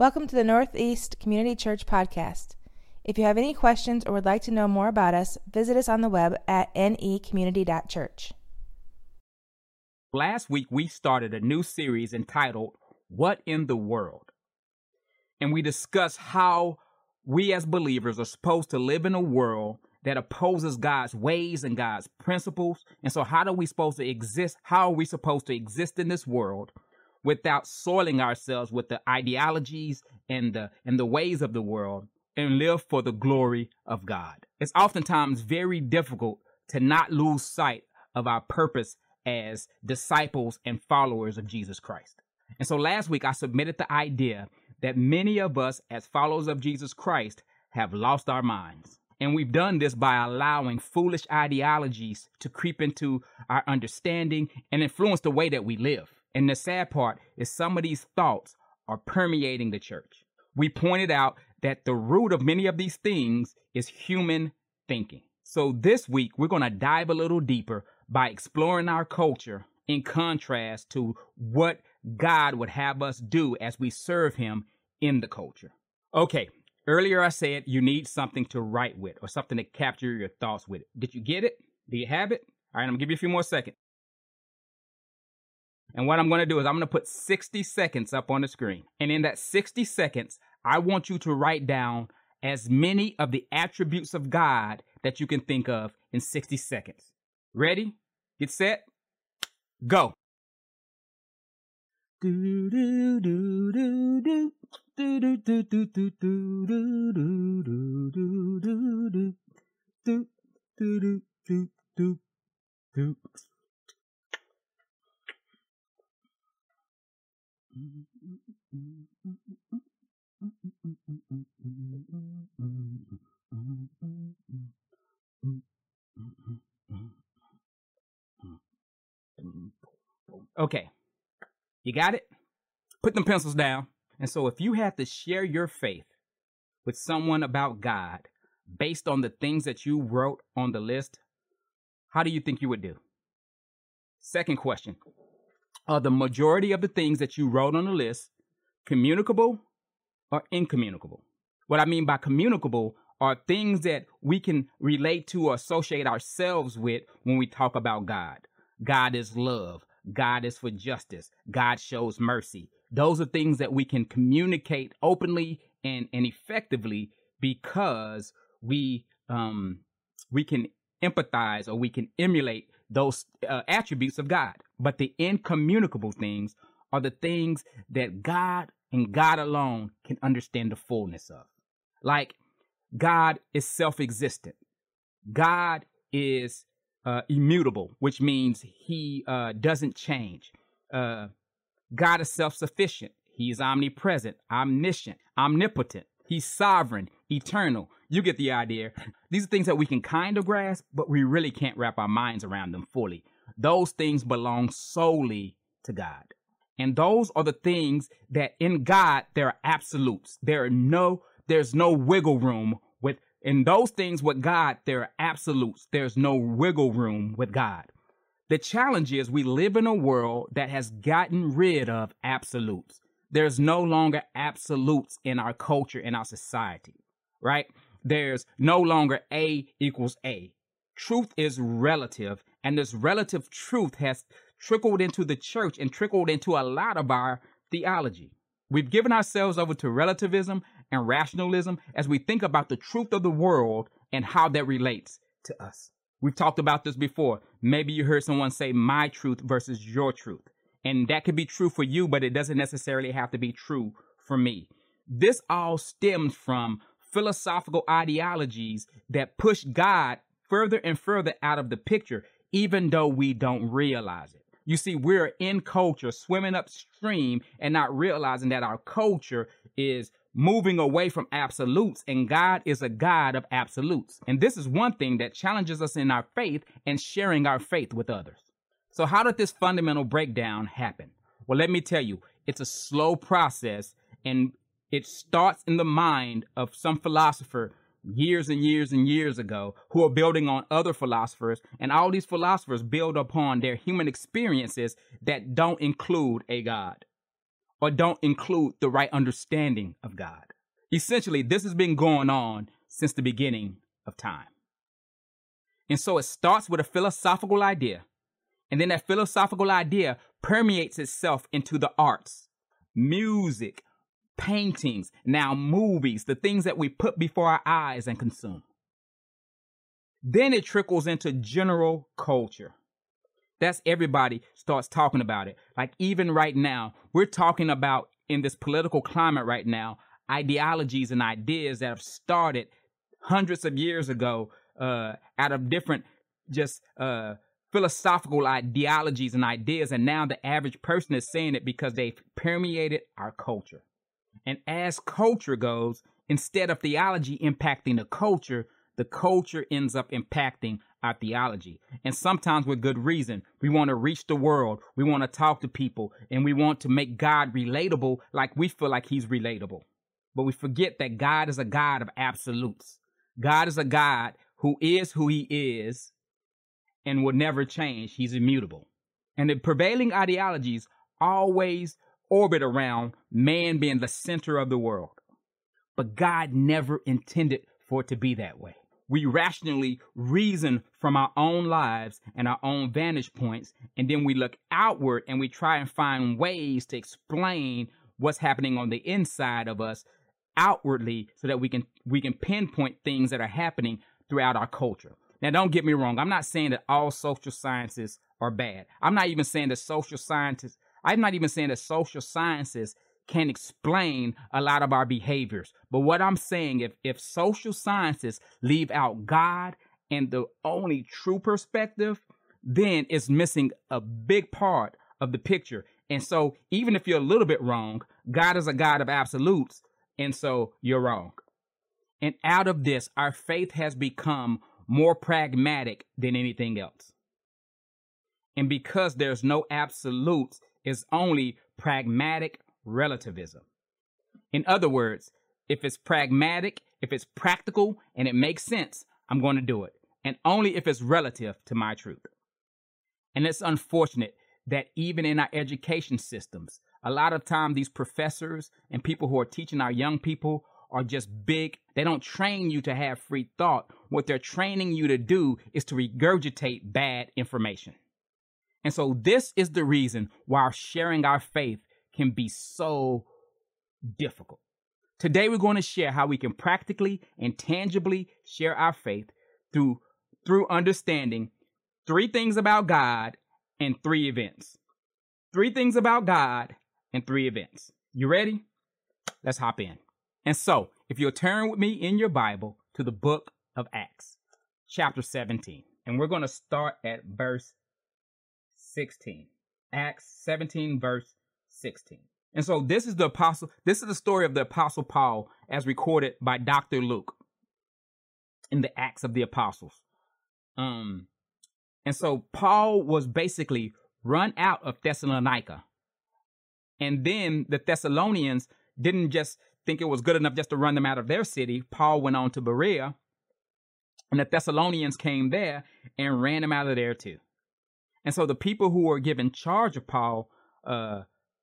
Welcome to the Northeast Community Church podcast. If you have any questions or would like to know more about us, visit us on the web at necommunity.church. Last week, we started a new series entitled What in the World? And we discussed how we as believers are supposed to live in a world that opposes God's ways and God's principles. And so, how are we supposed to exist? How are we supposed to exist in this world without soiling ourselves with the ideologies and the and the ways of the world and live for the glory of God? It's oftentimes very difficult to not lose sight of our purpose as disciples and followers of Jesus Christ. And so last week I submitted the idea that many of us as followers of Jesus Christ have lost our minds. And we've done this by allowing foolish ideologies to creep into our understanding and influence the way that we live. And the sad part is some of these thoughts are permeating the church. We pointed out that the root of many of these things is human thinking. So this week, we're going to dive a little deeper by exploring our culture in contrast to what God would have us do as we serve Him in the culture. Okay, Earlier, I said you need something to write with or something to capture your thoughts with. Did you get it? Do you have it? All right, I'm gonna give you a few more seconds. And what I'm gonna do is I'm gonna put 60 seconds up on the screen. And in that 60 seconds, I want you to write down as many of the attributes of God that you can think of in 60 seconds. Ready? Get set? Go. Do, do, do, do, do. Okay. You got it? Put them pencils down. And so if you had to share your faith with someone about God based on the things that you wrote on the list, how do you think you would do? Second question Are the majority of the things that you wrote on the list communicable or incommunicable? What I mean by communicable are things that we can relate to or associate ourselves with when we talk about God. God is love. God is for justice. God shows mercy. Those are things that we can communicate openly and, and effectively because we um, we can empathize or we can emulate those uh, attributes of God. But the incommunicable things are the things that God and God alone can understand the fullness of. Like God is self-existent. God is uh, immutable, which means he uh, doesn't change. Uh, God is self sufficient. He is omnipresent, omniscient, omnipotent. He's sovereign, eternal. You get the idea. These are things that we can kind of grasp, but we really can't wrap our minds around them fully. Those things belong solely to God. And those are the things that in God there are absolutes. There are no there's no wiggle room with in those things with God there are absolutes. There's no wiggle room with God. The challenge is we live in a world that has gotten rid of absolutes. There's no longer absolutes in our culture, in our society, right? There's no longer A equals A. Truth is relative, and this relative truth has trickled into the church and trickled into a lot of our theology. We've given ourselves over to relativism and rationalism as we think about the truth of the world and how that relates to us. We've talked about this before. Maybe you heard someone say my truth versus your truth. And that could be true for you, but it doesn't necessarily have to be true for me. This all stems from philosophical ideologies that push God further and further out of the picture, even though we don't realize it. You see, we're in culture, swimming upstream and not realizing that our culture is moving away from absolutes, and God is a God of absolutes. And this is one thing that challenges us in our faith and sharing our faith with others. So, how did this fundamental breakdown happen? Well, let me tell you, it's a slow process, and it starts in the mind of some philosopher years and years and years ago who are building on other philosophers, and all these philosophers build upon their human experiences that don't include a God. or don't include the right understanding of God. Essentially, this has been going on since the beginning of time. And so it starts with a philosophical idea, and then that philosophical idea permeates itself into the arts, music, paintings, now movies, the things that we put before our eyes and consume. Then it trickles into general culture. That's everybody starts talking about it. Like even right now, we're talking about in this political climate right now, ideologies and ideas that have started hundreds of years ago uh, out of different just uh, philosophical ideologies and ideas. And now the average person is saying it because they've permeated our culture. And as culture goes, instead of theology impacting the culture, the culture ends up impacting our theology. And sometimes with good reason. We want to reach the world. We want to talk to people and we want to make God relatable like we feel like he's relatable. But we forget that God is a God of absolutes. God is a God who is who he is and will never change. He's immutable. And the prevailing ideologies always orbit around man being the center of the world. But God never intended for it to be that way. We rationally reason from our own lives and our own vantage points, and then we look outward and we try and find ways to explain what's happening on the inside of us outwardly so that we can we can pinpoint things that are happening throughout our culture. Now don't get me wrong, I'm not saying that all social sciences are bad. I'm not even saying that social scientists I'm not even saying that social sciences can explain a lot of our behaviors. But what I'm saying if if social sciences leave out God and the only true perspective, then it's missing a big part of the picture. And so even if you're a little bit wrong, God is a God of absolutes and so you're wrong. And out of this, our faith has become more pragmatic than anything else. And because there's no absolutes, it's only pragmatic relativism. In other words, if it's pragmatic, if it's practical, and it makes sense, I'm going to do it. And only if it's relative to my truth. And it's unfortunate that even in our education systems, a lot of time these professors and people who are teaching our young people are just big. They don't train you to have free thought. What they're training you to do is to regurgitate bad information. And so this is the reason why sharing our faith can be so difficult. Today we're going to share how we can practically and tangibly share our faith through through understanding three things about God and three events. Three things about God and three events. You ready? Let's hop in. And so, if you'll turn with me in your Bible to the book of Acts, chapter 17, and we're going to start at verse 16. Acts 17, verse 16. And so this is the apostle, this is the story of the apostle Paul as recorded by Dr. Luke in the Acts of the Apostles. Um, and so Paul was basically run out of Thessalonica and then the Thessalonians didn't just think it was good enough just to run them out of their city. Paul went on to Berea, and the Thessalonians came there and ran him out of there too. And so the people who were given charge of Paul uh,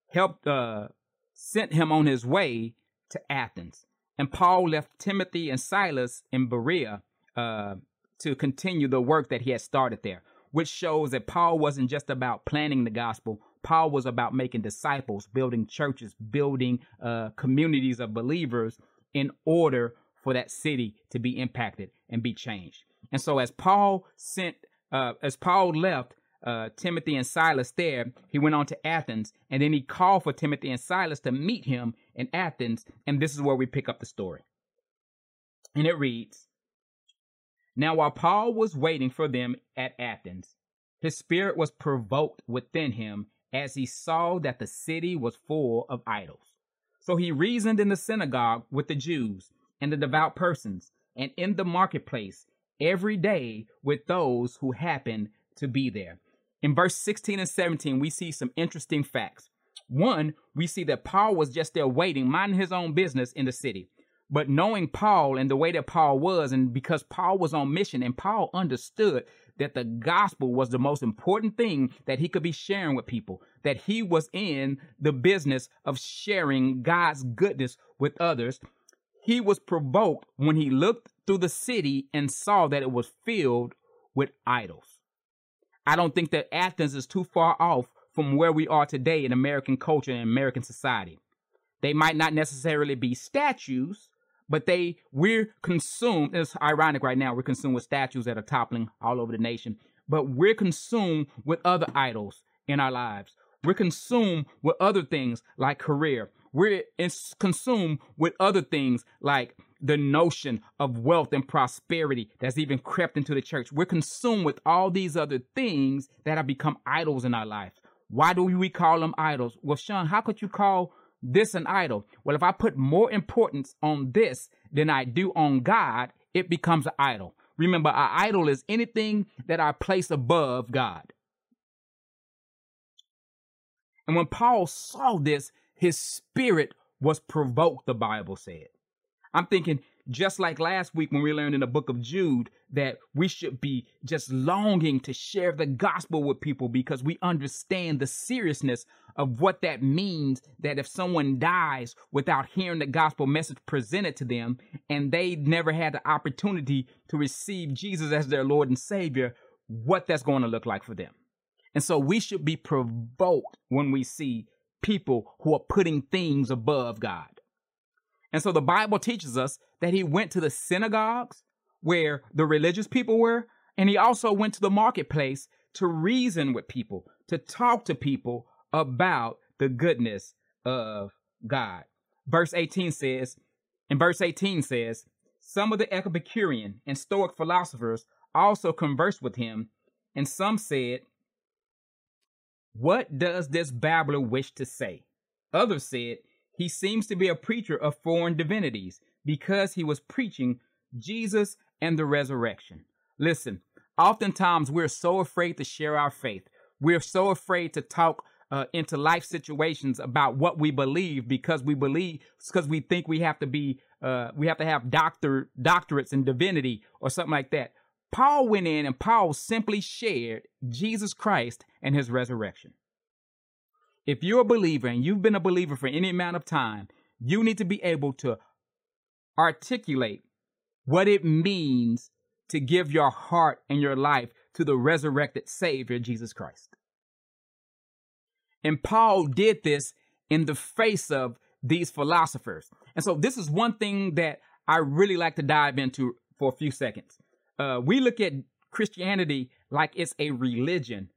helped uh, sent him on his way to Athens. And Paul left Timothy and Silas in Berea uh, to continue the work that he had started there, which shows that Paul wasn't just about planning the gospel, Paul was about making disciples, building churches, building uh, communities of believers in order for that city to be impacted and be changed. And so, as Paul sent, uh, as Paul left uh, Timothy and Silas there, he went on to Athens, and then he called for Timothy and Silas to meet him in Athens. And this is where we pick up the story. And it reads Now, while Paul was waiting for them at Athens, his spirit was provoked within him as he saw that the city was full of idols. So he reasoned in the synagogue with the Jews and the devout persons, and in the marketplace every day with those who happened to be there. In verse 16 and 17, we see some interesting facts. One, we see that Paul was just there waiting, minding his own business in the city. But knowing Paul and the way that Paul was, and because Paul was on mission and Paul understood that the gospel was the most important thing that he could be sharing with people, that he was in the business of sharing God's goodness with others. He was provoked when he looked through the city and saw that it was filled with idols. I don't think that Athens is too far off from where we are today in American culture and American society. They might not necessarily be statues, but they we're consumed. It's ironic right now. We're consumed with statues that are toppling all over the nation, but we're consumed with other idols in our lives. We're consumed with other things like career. We're consumed with other things like the notion of wealth and prosperity that's even crept into the church. We're consumed with all these other things that have become idols in our lives. Why do we call them idols? Well, Sean, how could you call this an idol. Well, if I put more importance on this than I do on God, it becomes an idol. Remember, our idol is anything that I place above God. And when Paul saw this, his spirit was provoked, the Bible said. I'm thinking, just like last week when we learned in the book of Jude that we should be just longing to share the gospel with people because we understand the seriousness of what that means that if someone dies without hearing the gospel message presented to them and they never had the opportunity to receive Jesus as their Lord and Savior, what that's going to look like for them. And so we should be provoked when we see people who are putting things above God. And so the Bible teaches us that he went to the synagogues where the religious people were, and he also went to the marketplace to reason with people, to talk to people about the goodness of God. Verse 18 says, and verse 18 says, some of the Epicurean and Stoic philosophers also conversed with him, and some said, What does this babbler wish to say? Others said, he seems to be a preacher of foreign divinities because he was preaching Jesus and the resurrection. Listen, oftentimes we're so afraid to share our faith. We're so afraid to talk uh, into life situations about what we believe because we believe because we think we have to be uh, we have to have doctor doctorates in divinity or something like that. Paul went in and Paul simply shared Jesus Christ and his resurrection. If you're a believer and you've been a believer for any amount of time, you need to be able to articulate what it means to give your heart and your life to the resurrected Savior, Jesus Christ. And Paul did this in the face of these philosophers. And so, this is one thing that I really like to dive into for a few seconds. Uh, we look at Christianity like it's a religion,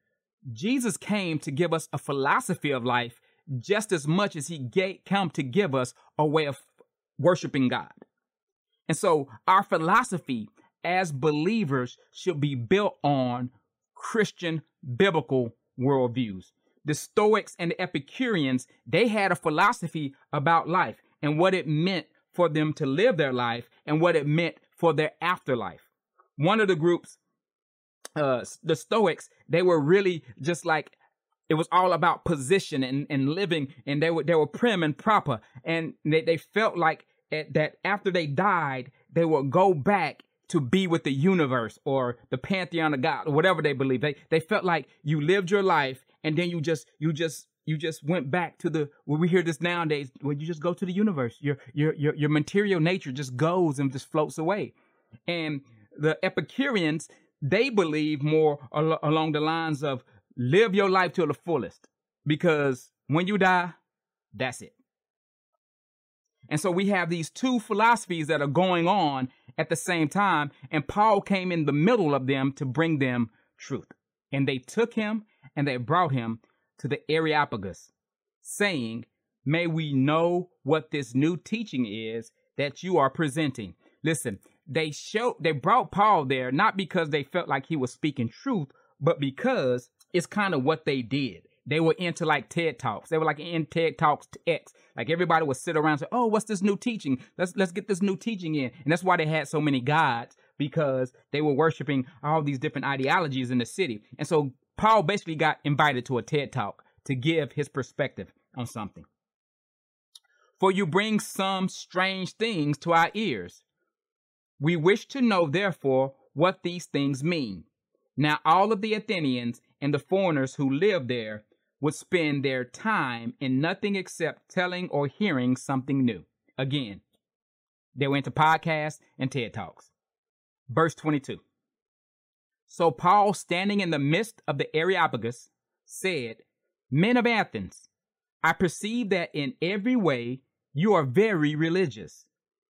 Jesus came to give us a philosophy of life just as much as he came to give us a way of worshiping God. And so our philosophy as believers should be built on Christian biblical worldviews. The Stoics and the Epicureans, they had a philosophy about life and what it meant for them to live their life and what it meant for their afterlife. One of the groups uh, the Stoics, they were really just like it was all about position and, and living, and they were they were prim and proper, and they, they felt like at, that after they died, they would go back to be with the universe or the pantheon of God or whatever they believe. They they felt like you lived your life and then you just you just you just went back to the where we hear this nowadays where you just go to the universe. Your your your your material nature just goes and just floats away. And the Epicureans, they believe more al- along the lines of live your life to the fullest because when you die, that's it. And so we have these two philosophies that are going on at the same time, and Paul came in the middle of them to bring them truth. And they took him and they brought him to the Areopagus, saying, May we know what this new teaching is that you are presenting. Listen, they showed they brought Paul there not because they felt like he was speaking truth, but because it's kind of what they did. They were into like TED Talks. They were like in TED Talks X. Like everybody would sit around and say, "Oh, what's this new teaching? Let's let's get this new teaching in." And that's why they had so many gods because they were worshiping all these different ideologies in the city. And so Paul basically got invited to a TED Talk to give his perspective on something. For you bring some strange things to our ears we wish to know, therefore, what these things mean. Now, all of the Athenians and the foreigners who lived there would spend their time in nothing except telling or hearing something new. Again, they went to podcasts and TED Talks. Verse 22. So Paul, standing in the midst of the Areopagus, said, Men of Athens, I perceive that in every way you are very religious.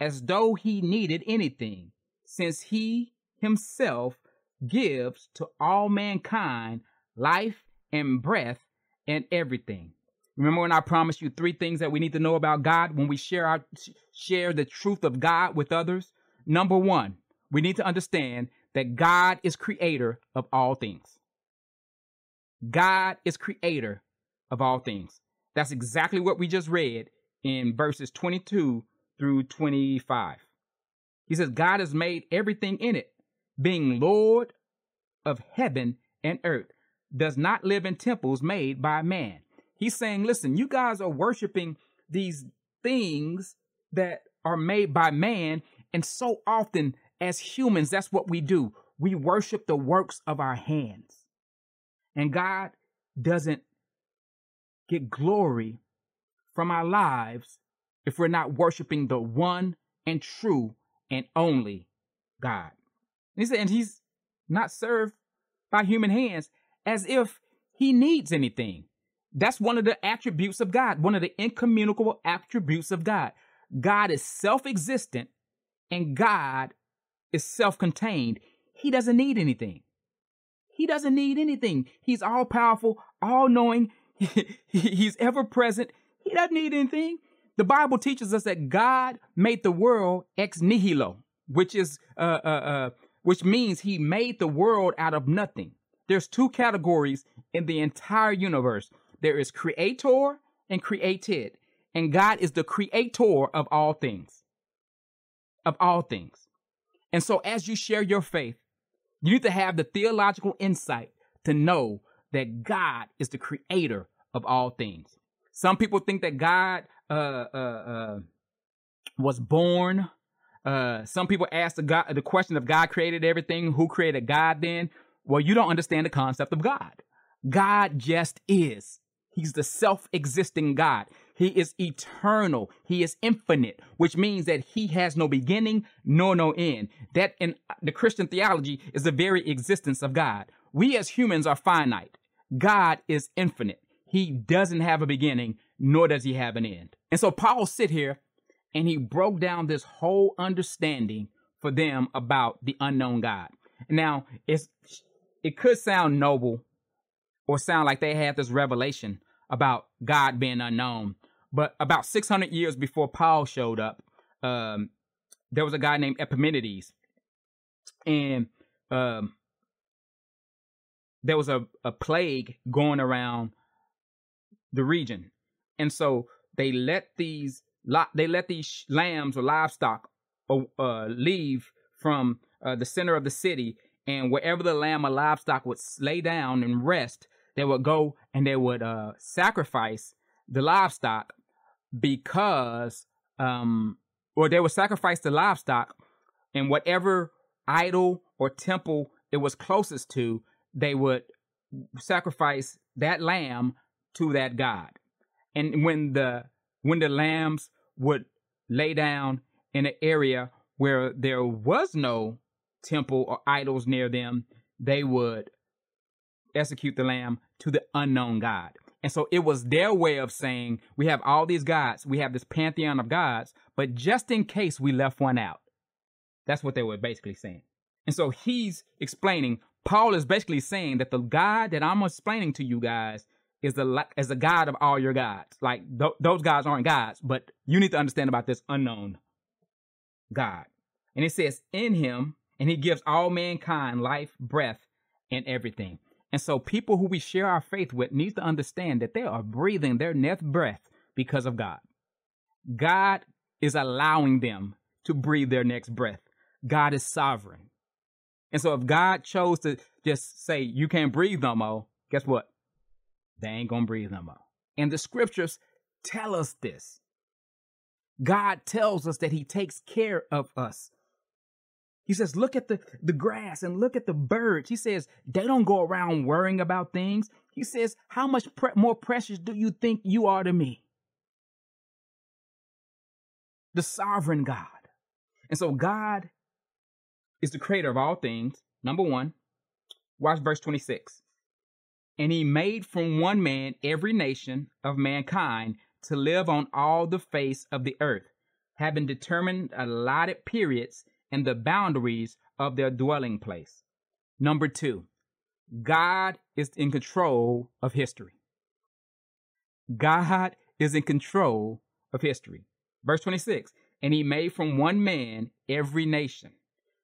as though he needed anything, since he himself gives to all mankind life and breath and everything. Remember when I promised you three things that we need to know about God when we share our share the truth of God with others? Number 1, we need to understand that God is creator of all things. God is creator of all things. That's exactly what we just read in verses 22 through 25. He says, God has made everything in it, being Lord of heaven and earth, does not live in temples made by man. He's saying, listen, you guys are worshiping these things that are made by man. And so often as humans, that's what we do. We worship the works of our hands. And God doesn't get glory from our lives if we're not worshiping the one and true and only God. And he said, and he's not served by human hands as if he needs anything. That's one of the attributes of God, one of the incommunicable attributes of God. God is self existent and God is self contained. He doesn't need anything. He doesn't need anything. He's all powerful, all knowing. He's ever present. He doesn't need anything. The Bible teaches us that God made the world ex nihilo, which is uh, uh, uh, which means He made the world out of nothing. There's two categories in the entire universe. There is creator and created, and God is the creator of all things. Of all things. And so as you share your faith, you need to have the theological insight to know that God is the creator of all things. Some people think that God uh, uh, uh, was born. Uh, some people ask the God the question of God created everything. Who created God then? Well, you don't understand the concept of God. God just is. He's the self-existing God. He is eternal. He is infinite, which means that he has no beginning nor no end. That in the Christian theology is the very existence of God. We as humans are finite. God is infinite. He doesn't have a beginning, nor does he have an end. And so Paul sit here and he broke down this whole understanding for them about the unknown God. Now, it's it could sound noble or sound like they had this revelation about God being unknown. But about 600 years before Paul showed up, um, there was a guy named Epimenides. And um, there was a, a plague going around the region. And so they let these they let these lambs or livestock uh, uh, leave from uh, the center of the city, and wherever the lamb or livestock would lay down and rest, they would go and they would uh, sacrifice the livestock because um or they would sacrifice the livestock and whatever idol or temple it was closest to they would sacrifice that lamb to that god and when the when the lambs would lay down in an area where there was no temple or idols near them they would execute the lamb to the unknown god and so it was their way of saying, we have all these gods, we have this pantheon of gods, but just in case we left one out. That's what they were basically saying. And so he's explaining, Paul is basically saying that the God that I'm explaining to you guys is the is the God of all your gods. Like th- those gods aren't gods, but you need to understand about this unknown God. And it says, in him, and he gives all mankind life, breath, and everything. And so people who we share our faith with need to understand that they are breathing their next breath because of God. God is allowing them to breathe their next breath. God is sovereign. And so if God chose to just say, you can't breathe no more, guess what? They ain't gonna breathe no more. And the scriptures tell us this. God tells us that He takes care of us. He says, look at the, the grass and look at the birds. He says, they don't go around worrying about things. He says, how much pre- more precious do you think you are to me? The sovereign God. And so God is the creator of all things. Number one, watch verse 26. And he made from one man every nation of mankind to live on all the face of the earth, having determined allotted periods and the boundaries of their dwelling place. Number two, God is in control of history. God is in control of history. Verse 26, and he made from one man every nation.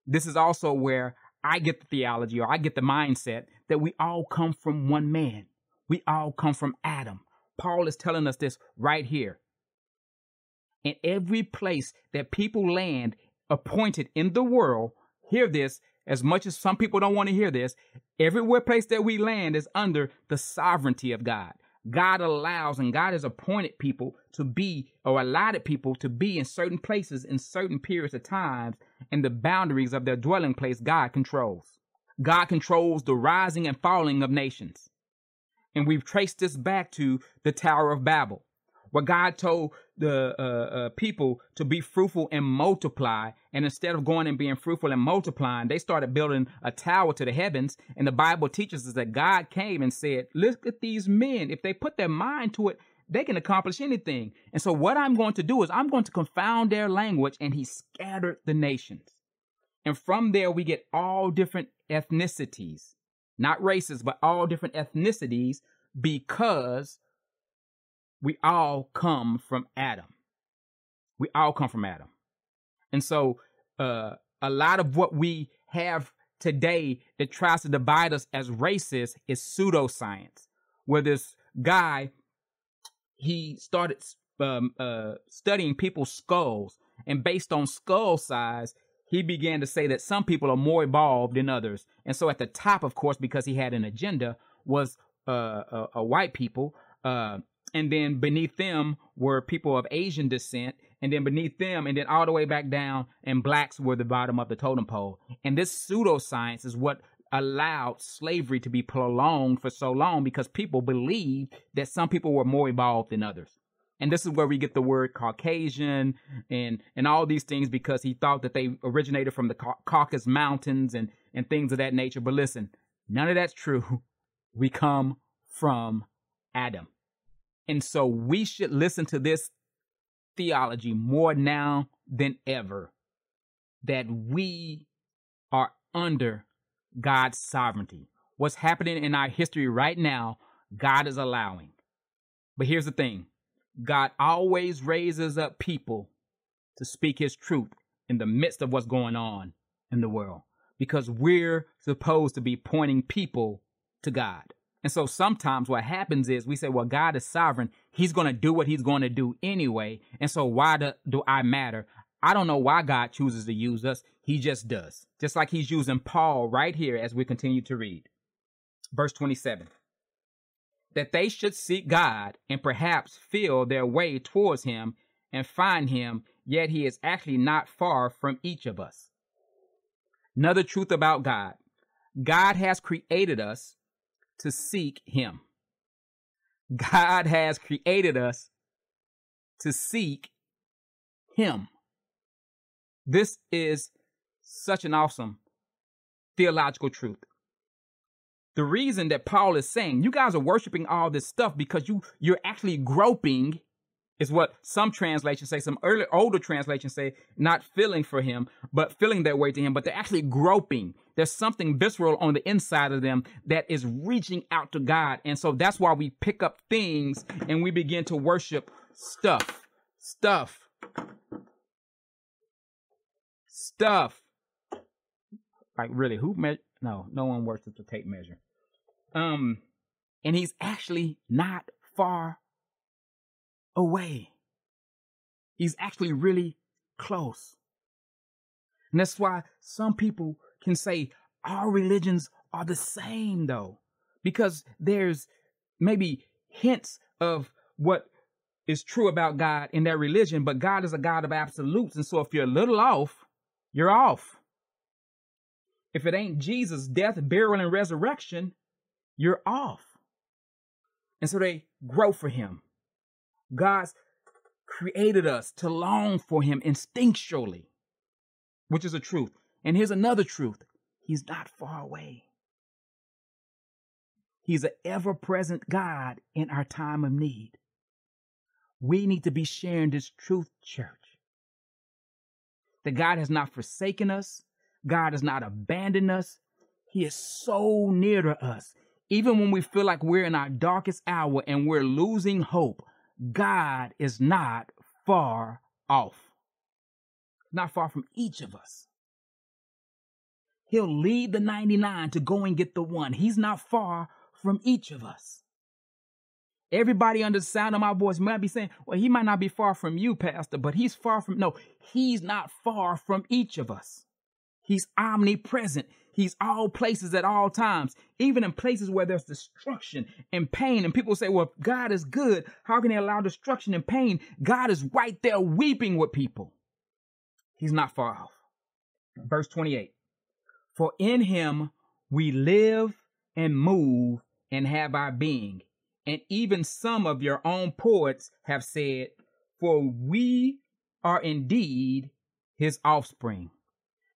This is also where I get the theology or I get the mindset that we all come from one man. We all come from Adam. Paul is telling us this right here. In every place that people land appointed in the world, hear this, as much as some people don't want to hear this, everywhere place that we land is under the sovereignty of God. God allows and God has appointed people to be or allotted people to be in certain places in certain periods of times and the boundaries of their dwelling place God controls. God controls the rising and falling of nations. And we've traced this back to the Tower of Babel, where God told the uh, uh, people to be fruitful and multiply. And instead of going and being fruitful and multiplying, they started building a tower to the heavens. And the Bible teaches us that God came and said, Look at these men. If they put their mind to it, they can accomplish anything. And so, what I'm going to do is, I'm going to confound their language. And He scattered the nations. And from there, we get all different ethnicities, not races, but all different ethnicities because we all come from Adam. We all come from Adam. And so uh, a lot of what we have today that tries to divide us as races is pseudoscience, where this guy, he started um, uh, studying people's skulls, and based on skull size, he began to say that some people are more evolved than others. And so at the top, of course, because he had an agenda, was uh, uh, uh white people. And then beneath them were people of Asian descent, and then beneath them, and then all the way back down, and blacks were the bottom of the totem pole. And this pseudoscience is what allowed slavery to be prolonged for so long because people believed that some people were more evolved than others. And this is where we get the word Caucasian and and all these things because he thought that they originated from the Caucasus Mountains and and things of that nature. But listen, none of that's true. We come from Adam. And so we should listen to this theology more now than ever that we are under God's sovereignty. What's happening in our history right now, God is allowing. But here's the thing God always raises up people to speak his truth in the midst of what's going on in the world because we're supposed to be pointing people to God. And so sometimes what happens is we say, well, God is sovereign. He's going to do what he's going to do anyway. And so why do, do I matter? I don't know why God chooses to use us. He just does. Just like he's using Paul right here as we continue to read. Verse 27 that they should seek God and perhaps feel their way towards him and find him, yet he is actually not far from each of us. Another truth about God God has created us to seek Him. God has created us to seek Him. This is such an awesome theological truth. The reason that Paul is saying you guys are worshiping all this stuff because you you're actually groping is what some translations say. Some early older translations say not feeling for him, but feeling their way to him, but they're actually groping. There's something visceral on the inside of them that is reaching out to God. And so that's why we pick up things and we begin to worship stuff. Stuff. Stuff. Like really, who me- No, no one worships a tape measure. Um, and he's actually not far away. He's actually really close. And that's why some people can say our religions are the same though, because there's maybe hints of what is true about God in their religion, but God is a God of absolutes. And so if you're a little off, you're off. If it ain't Jesus' death, burial, and resurrection, you're off. And so they grow for him. God's created us to long for him instinctually, which is a truth. And here's another truth He's not far away. He's an ever present God in our time of need. We need to be sharing this truth, church. That God has not forsaken us, God has not abandoned us. He is so near to us. Even when we feel like we're in our darkest hour and we're losing hope, God is not far off. Not far from each of us. He'll leave the 99 to go and get the one. He's not far from each of us. Everybody under the sound of my voice might be saying, well, he might not be far from you, Pastor, but he's far from, no, he's not far from each of us. He's omnipresent. He's all places at all times, even in places where there's destruction and pain. And people say, well, if God is good, how can he allow destruction and pain? God is right there weeping with people. He's not far off. Verse 28 For in him we live and move and have our being. And even some of your own poets have said, For we are indeed his offspring.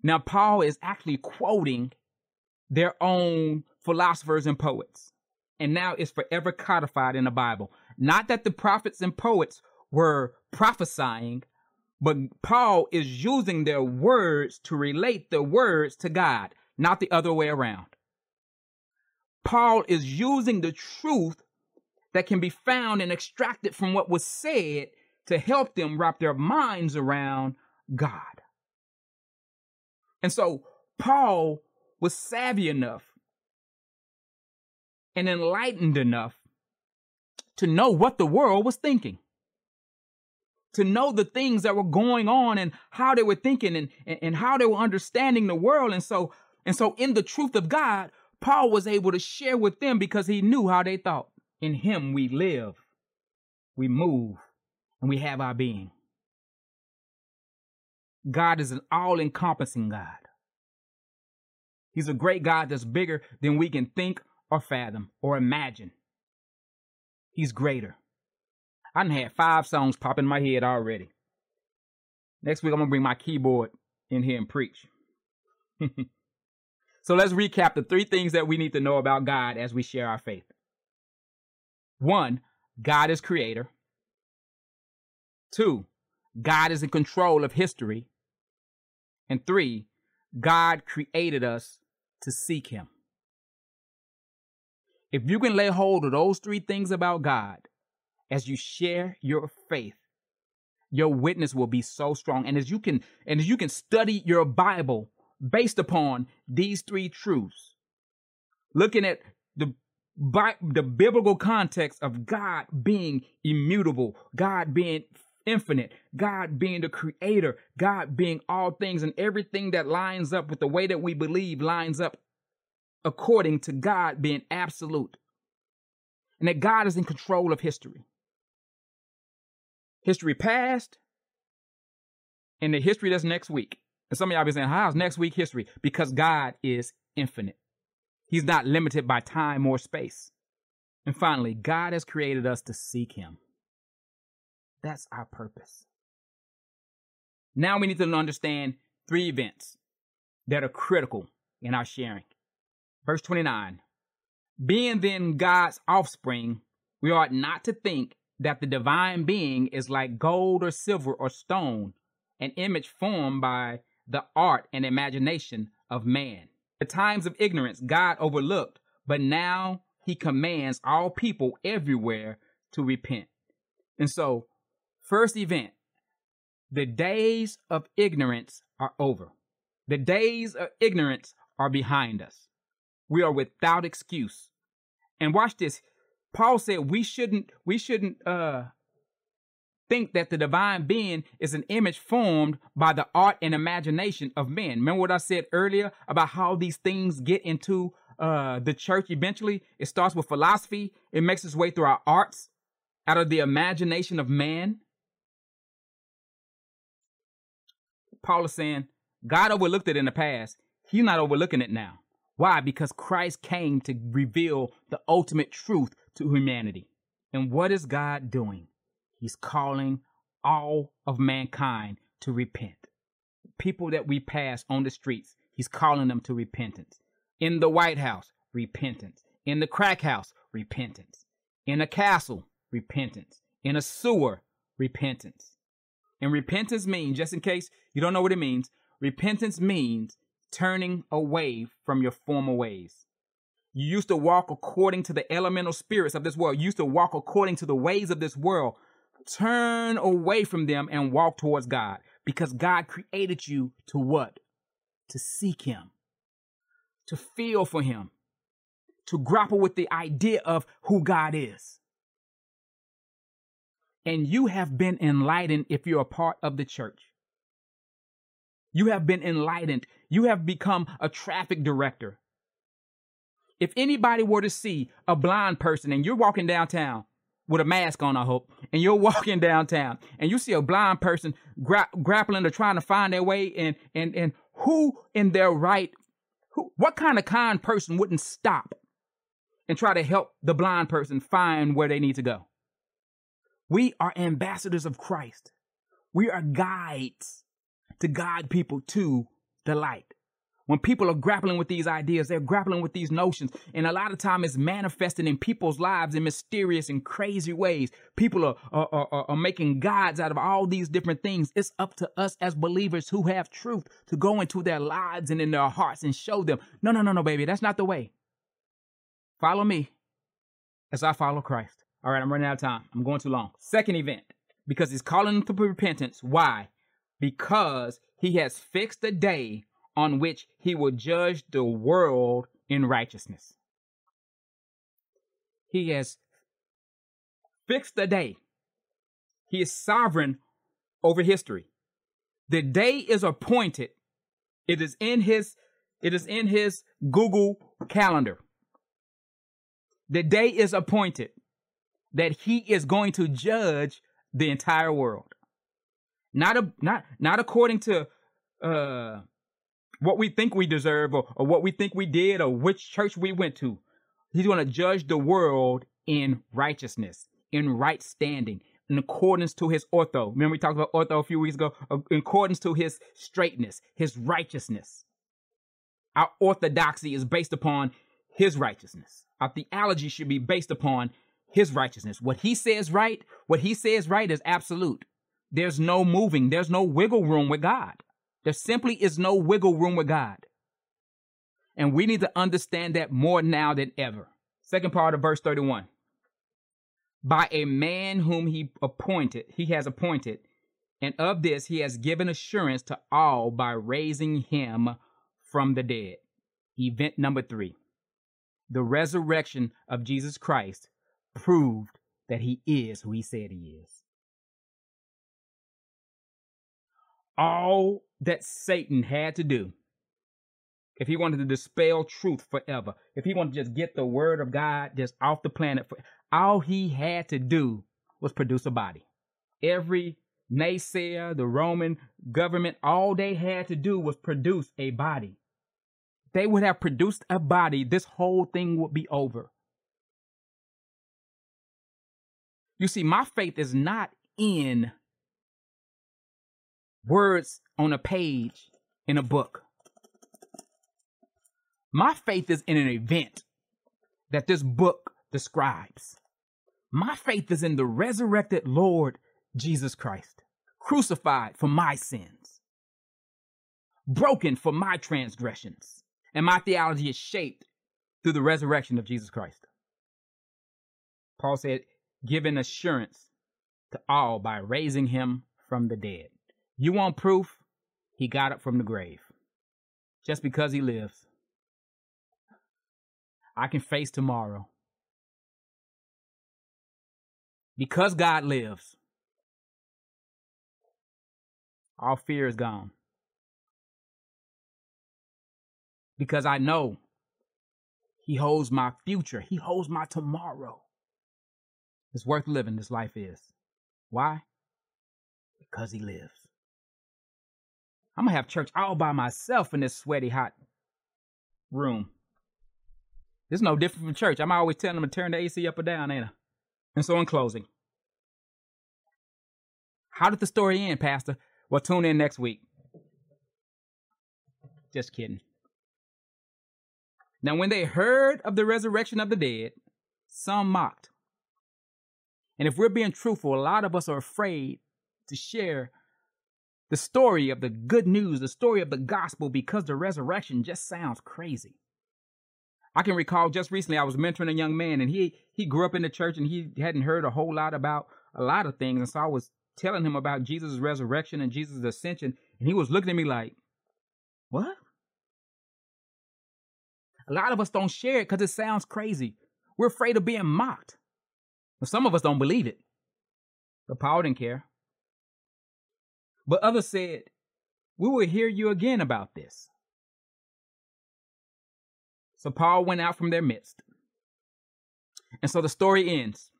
Now, Paul is actually quoting their own philosophers and poets. And now it's forever codified in the Bible. Not that the prophets and poets were prophesying, but Paul is using their words to relate the words to God, not the other way around. Paul is using the truth that can be found and extracted from what was said to help them wrap their minds around God. And so Paul was savvy enough and enlightened enough to know what the world was thinking, to know the things that were going on and how they were thinking and, and, and how they were understanding the world. And so, and so in the truth of God, Paul was able to share with them because he knew how they thought. In him we live, we move, and we have our being. God is an all encompassing God. He's a great God that's bigger than we can think or fathom or imagine. He's greater. I done had five songs pop in my head already. Next week, I'm going to bring my keyboard in here and preach. so let's recap the three things that we need to know about God as we share our faith. One, God is creator. Two, God is in control of history. And three, God created us to seek Him. If you can lay hold of those three things about God as you share your faith, your witness will be so strong. And as you can, and as you can study your Bible based upon these three truths, looking at the the biblical context of God being immutable, God being infinite, God being the creator, God being all things, and everything that lines up with the way that we believe lines up according to God being absolute. And that God is in control of history. History past and the history that's next week. And some of y'all be saying, how's next week history? Because God is infinite. He's not limited by time or space. And finally, God has created us to seek Him. That's our purpose. Now we need to understand three events that are critical in our sharing. Verse 29 Being then God's offspring, we ought not to think that the divine being is like gold or silver or stone, an image formed by the art and imagination of man. The times of ignorance God overlooked, but now he commands all people everywhere to repent. And so First event the days of ignorance are over. The days of ignorance are behind us. We are without excuse. And watch this. Paul said we shouldn't we shouldn't uh think that the divine being is an image formed by the art and imagination of men. Remember what I said earlier about how these things get into uh, the church eventually? It starts with philosophy, it makes its way through our arts, out of the imagination of man. Paul is saying God overlooked it in the past. He's not overlooking it now. Why? Because Christ came to reveal the ultimate truth to humanity. And what is God doing? He's calling all of mankind to repent. People that we pass on the streets, he's calling them to repentance. In the White House, repentance. In the crack house, repentance. In a castle, repentance. In a sewer, repentance. And repentance means, just in case you don't know what it means, repentance means turning away from your former ways. You used to walk according to the elemental spirits of this world. You used to walk according to the ways of this world turn away from them and walk towards God because God created you to what? To seek Him, to feel for Him, to grapple with the idea of who God is. And you have been enlightened if you're a part of the church. You have been enlightened. You have become a traffic director. If anybody were to see a blind person and you're walking downtown with a mask on, I hope, and you're walking downtown and you see a blind person gra- grappling or trying to find their way, and and and who in their right, who, what kind of kind person wouldn't stop and try to help the blind person find where they need to go? We are ambassadors of Christ. We are guides to guide people to the light. When people are grappling with these ideas, they're grappling with these notions. And a lot of time it's manifesting in people's lives in mysterious and crazy ways. People are, are, are, are making gods out of all these different things. It's up to us as believers who have truth to go into their lives and in their hearts and show them, no, no, no, no, baby, that's not the way. Follow me as I follow Christ. All right, I'm running out of time. I'm going too long. Second event, because he's calling to repentance. Why? Because he has fixed a day on which he will judge the world in righteousness. He has fixed a day. He is sovereign over history. The day is appointed. It is in his it is in his Google calendar. The day is appointed that he is going to judge the entire world. Not a, not not according to uh what we think we deserve or, or what we think we did or which church we went to. He's going to judge the world in righteousness, in right standing, in accordance to his ortho. Remember we talked about ortho a few weeks ago? Uh, in accordance to his straightness, his righteousness. Our orthodoxy is based upon his righteousness. Our theology should be based upon his righteousness. What he says right, what he says right is absolute. There's no moving, there's no wiggle room with God. There simply is no wiggle room with God. And we need to understand that more now than ever. Second part of verse 31. By a man whom he appointed, he has appointed, and of this he has given assurance to all by raising him from the dead. Event number three. The resurrection of Jesus Christ proved that he is who he said he is. All that Satan had to do if he wanted to dispel truth forever, if he wanted to just get the word of God just off the planet, for, all he had to do was produce a body. Every naysayer, the Roman government, all they had to do was produce a body. They would have produced a body, this whole thing would be over. You see, my faith is not in words on a page in a book. My faith is in an event that this book describes. My faith is in the resurrected Lord Jesus Christ, crucified for my sins, broken for my transgressions. And my theology is shaped through the resurrection of Jesus Christ. Paul said, giving assurance to all by raising him from the dead. You want proof? He got up from the grave. Just because he lives. I can face tomorrow. Because God lives, all fear is gone. Because I know He holds my future, He holds my tomorrow. It's worth living, this life is. Why? Because He lives. I'm to have church all by myself in this sweaty, hot room. It's no different from church. I'm always telling them to turn the AC up or down, ain't I? And so, in closing, how did the story end, Pastor? Well, tune in next week. Just kidding. Now, when they heard of the resurrection of the dead, some mocked. And if we're being truthful, a lot of us are afraid to share the story of the good news, the story of the gospel, because the resurrection just sounds crazy. I can recall just recently I was mentoring a young man and he he grew up in the church and he hadn't heard a whole lot about a lot of things. And so I was telling him about Jesus' resurrection and Jesus' ascension, and he was looking at me like, What? A lot of us don't share it because it sounds crazy. We're afraid of being mocked. But some of us don't believe it. But Paul didn't care. But others said, We will hear you again about this. So Paul went out from their midst. And so the story ends.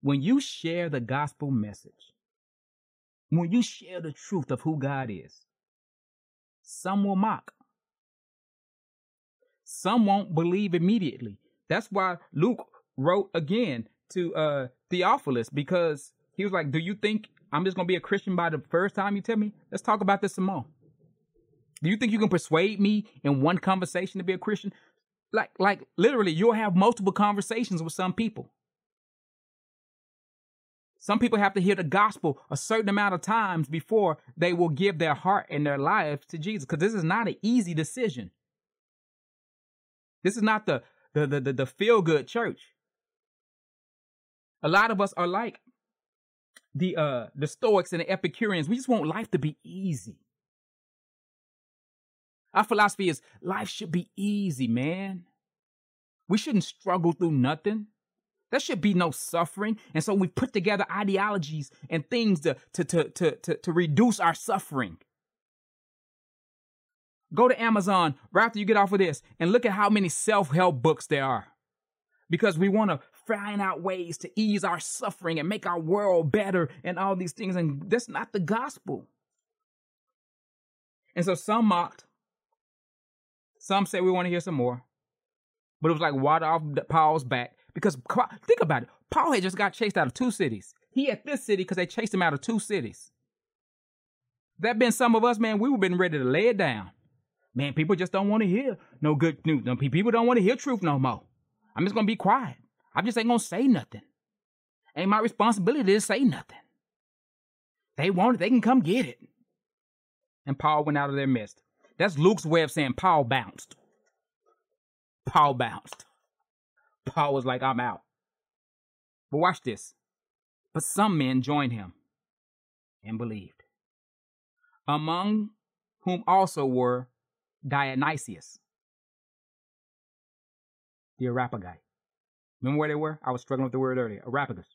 When you share the gospel message, when you share the truth of who God is, some will mock. Some won't believe immediately. That's why Luke wrote again to uh, Theophilus because he was like, Do you think I'm just to be a Christian by the first time you tell me? Let's talk about this some more. Do you think you can persuade me in one conversation to be a Christian? Like, like literally, you'll have multiple conversations with some people. Some people have to hear the gospel a certain amount of times before they will give their heart and their lives to Jesus. Because this is not an easy decision. This is not the the the, the, the feel good church. A lot of us are like the uh the Stoics and the Epicureans. We just want life to be easy. Our philosophy is life should be easy, man. We shouldn't struggle through nothing. There should be no suffering. And so we put together ideologies and things to, to, to, to, to, to reduce our suffering. Go to Amazon right after you get off of this and look at how many self help books there are. Because we want to find out ways to ease our suffering and make our world better and all these things. And that's not the gospel. And so some mocked, some say we want to hear some more. But it was like water off Paul's back because think about it. Paul had just got chased out of two cities. He at this city because they chased him out of two cities. That been some of us, man, we would been ready to lay it down. Man, people just don't want to hear no good news. People don't want to hear truth no more. I'm just gonna be quiet. I just ain't gonna say nothing. Ain't my responsibility to say nothing. They want it, they can come get it. And Paul went out of their midst. That's Luke's way of saying Paul bounced. Paul bounced. Paul was like, I'm out. But watch this. But some men joined him and believed, among whom also were Dionysius, the Areopagite. Remember where they were? I was struggling with the word earlier. Areopagus.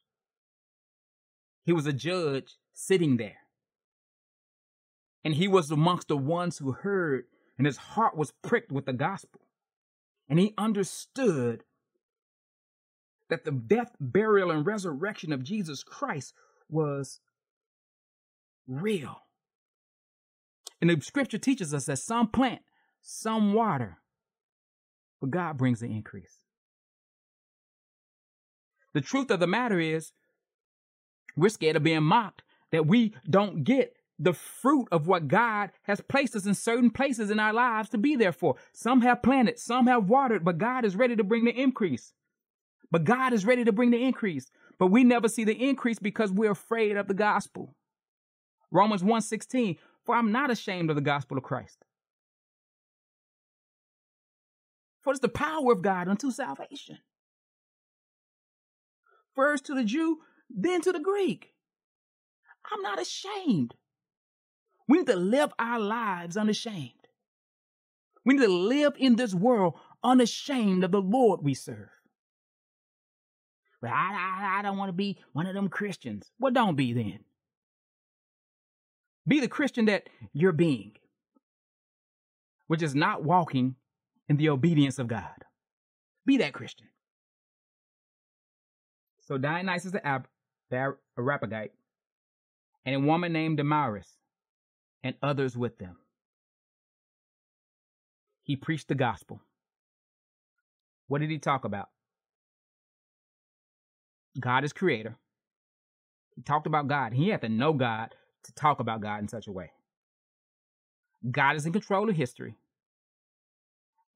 He was a judge sitting there. And he was amongst the ones who heard, and his heart was pricked with the gospel. And he understood that the death, burial, and resurrection of Jesus Christ was real. And the scripture teaches us that some plant, some water, but God brings the increase. The truth of the matter is, we're scared of being mocked, that we don't get the fruit of what God has placed us in certain places in our lives to be there for. Some have planted, some have watered, but God is ready to bring the increase. But God is ready to bring the increase. But we never see the increase because we're afraid of the gospel. Romans 1:16, for I'm not ashamed of the gospel of Christ. For it's the power of God unto salvation. First to the Jew, then to the Greek. I'm not ashamed. We need to live our lives unashamed. We need to live in this world unashamed of the Lord we serve. But I, I, I don't want to be one of them Christians. Well, don't be then. Be the Christian that you're being, which is not walking in the obedience of God. Be that Christian. So Dionysius the, Ab- the Areopagite and a woman named Damaris and others with them. He preached the gospel. What did he talk about? God is creator. He talked about God. He had to know God to talk about God in such a way. God is in control of history.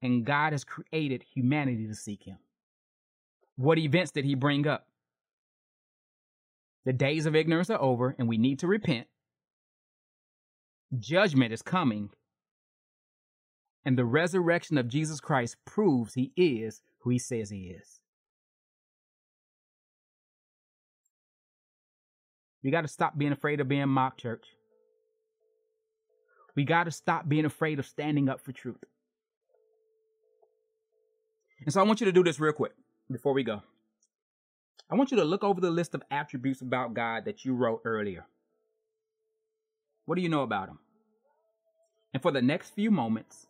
And God has created humanity to seek him. What events did he bring up? The days of ignorance are over and we need to repent. Judgment is coming. And the resurrection of Jesus Christ proves he is who he says he is. We got to stop being afraid of being mocked, church. We got to stop being afraid of standing up for truth. And so I want you to do this real quick before we go. I want you to look over the list of attributes about God that you wrote earlier. What do you know about Him? And for the next few moments,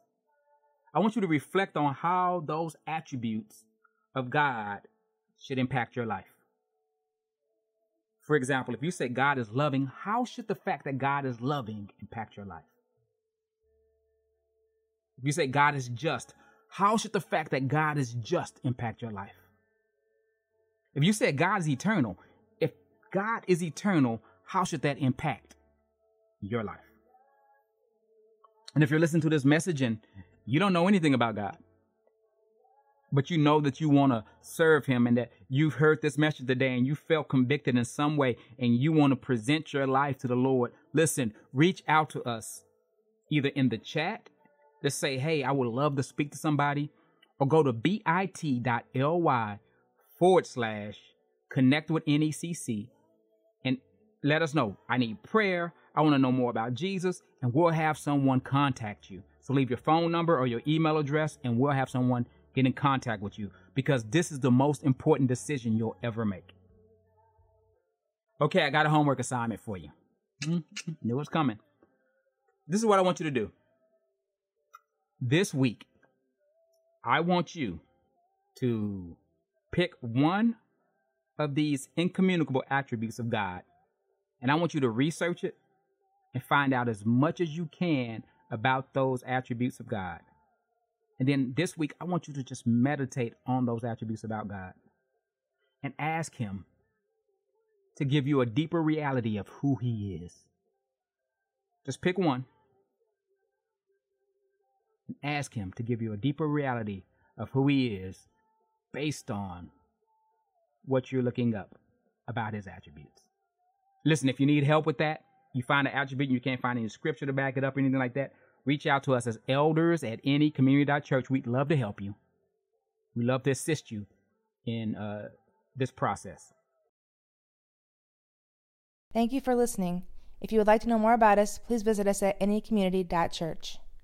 I want you to reflect on how those attributes of God should impact your life. For example, if you say God is loving, how should the fact that God is loving impact your life? If you say God is just, how should the fact that God is just impact your life? If you said God is eternal, if God is eternal, how should that impact your life? And if you're listening to this message and you don't know anything about God, but you know that you want to serve Him and that you've heard this message today and you felt convicted in some way and you want to present your life to the Lord, listen, reach out to us either in the chat to say, hey, I would love to speak to somebody, or go to bit.ly forward slash connect with NECC and let us know. I need prayer. I want to know more about Jesus, and we'll have someone contact you. So leave your phone number or your email address, and we'll have someone get in contact with you because this is the most important decision you'll ever make. Okay, I got a homework assignment for you. Mm-hmm. Knew it's coming. This is what I want you to do. This week, I want you to pick one of these incommunicable attributes of God, and I want you to research it and find out as much as you can about those attributes of God. And then this week, I want you to just meditate on those attributes about God and ask Him to give you a deeper reality of who He is. Just pick one and ask Him to give you a deeper reality of who He is based on what you're looking up about his attributes. Listen, if you need help with that, you find an attribute and you can't find any scripture to back it up or anything like that, reach out to us as elders at any community.church. We'd love to help you. We love to assist you in uh, this process. Thank you for listening. If you would like to know more about us, please visit us at anycommunity.church.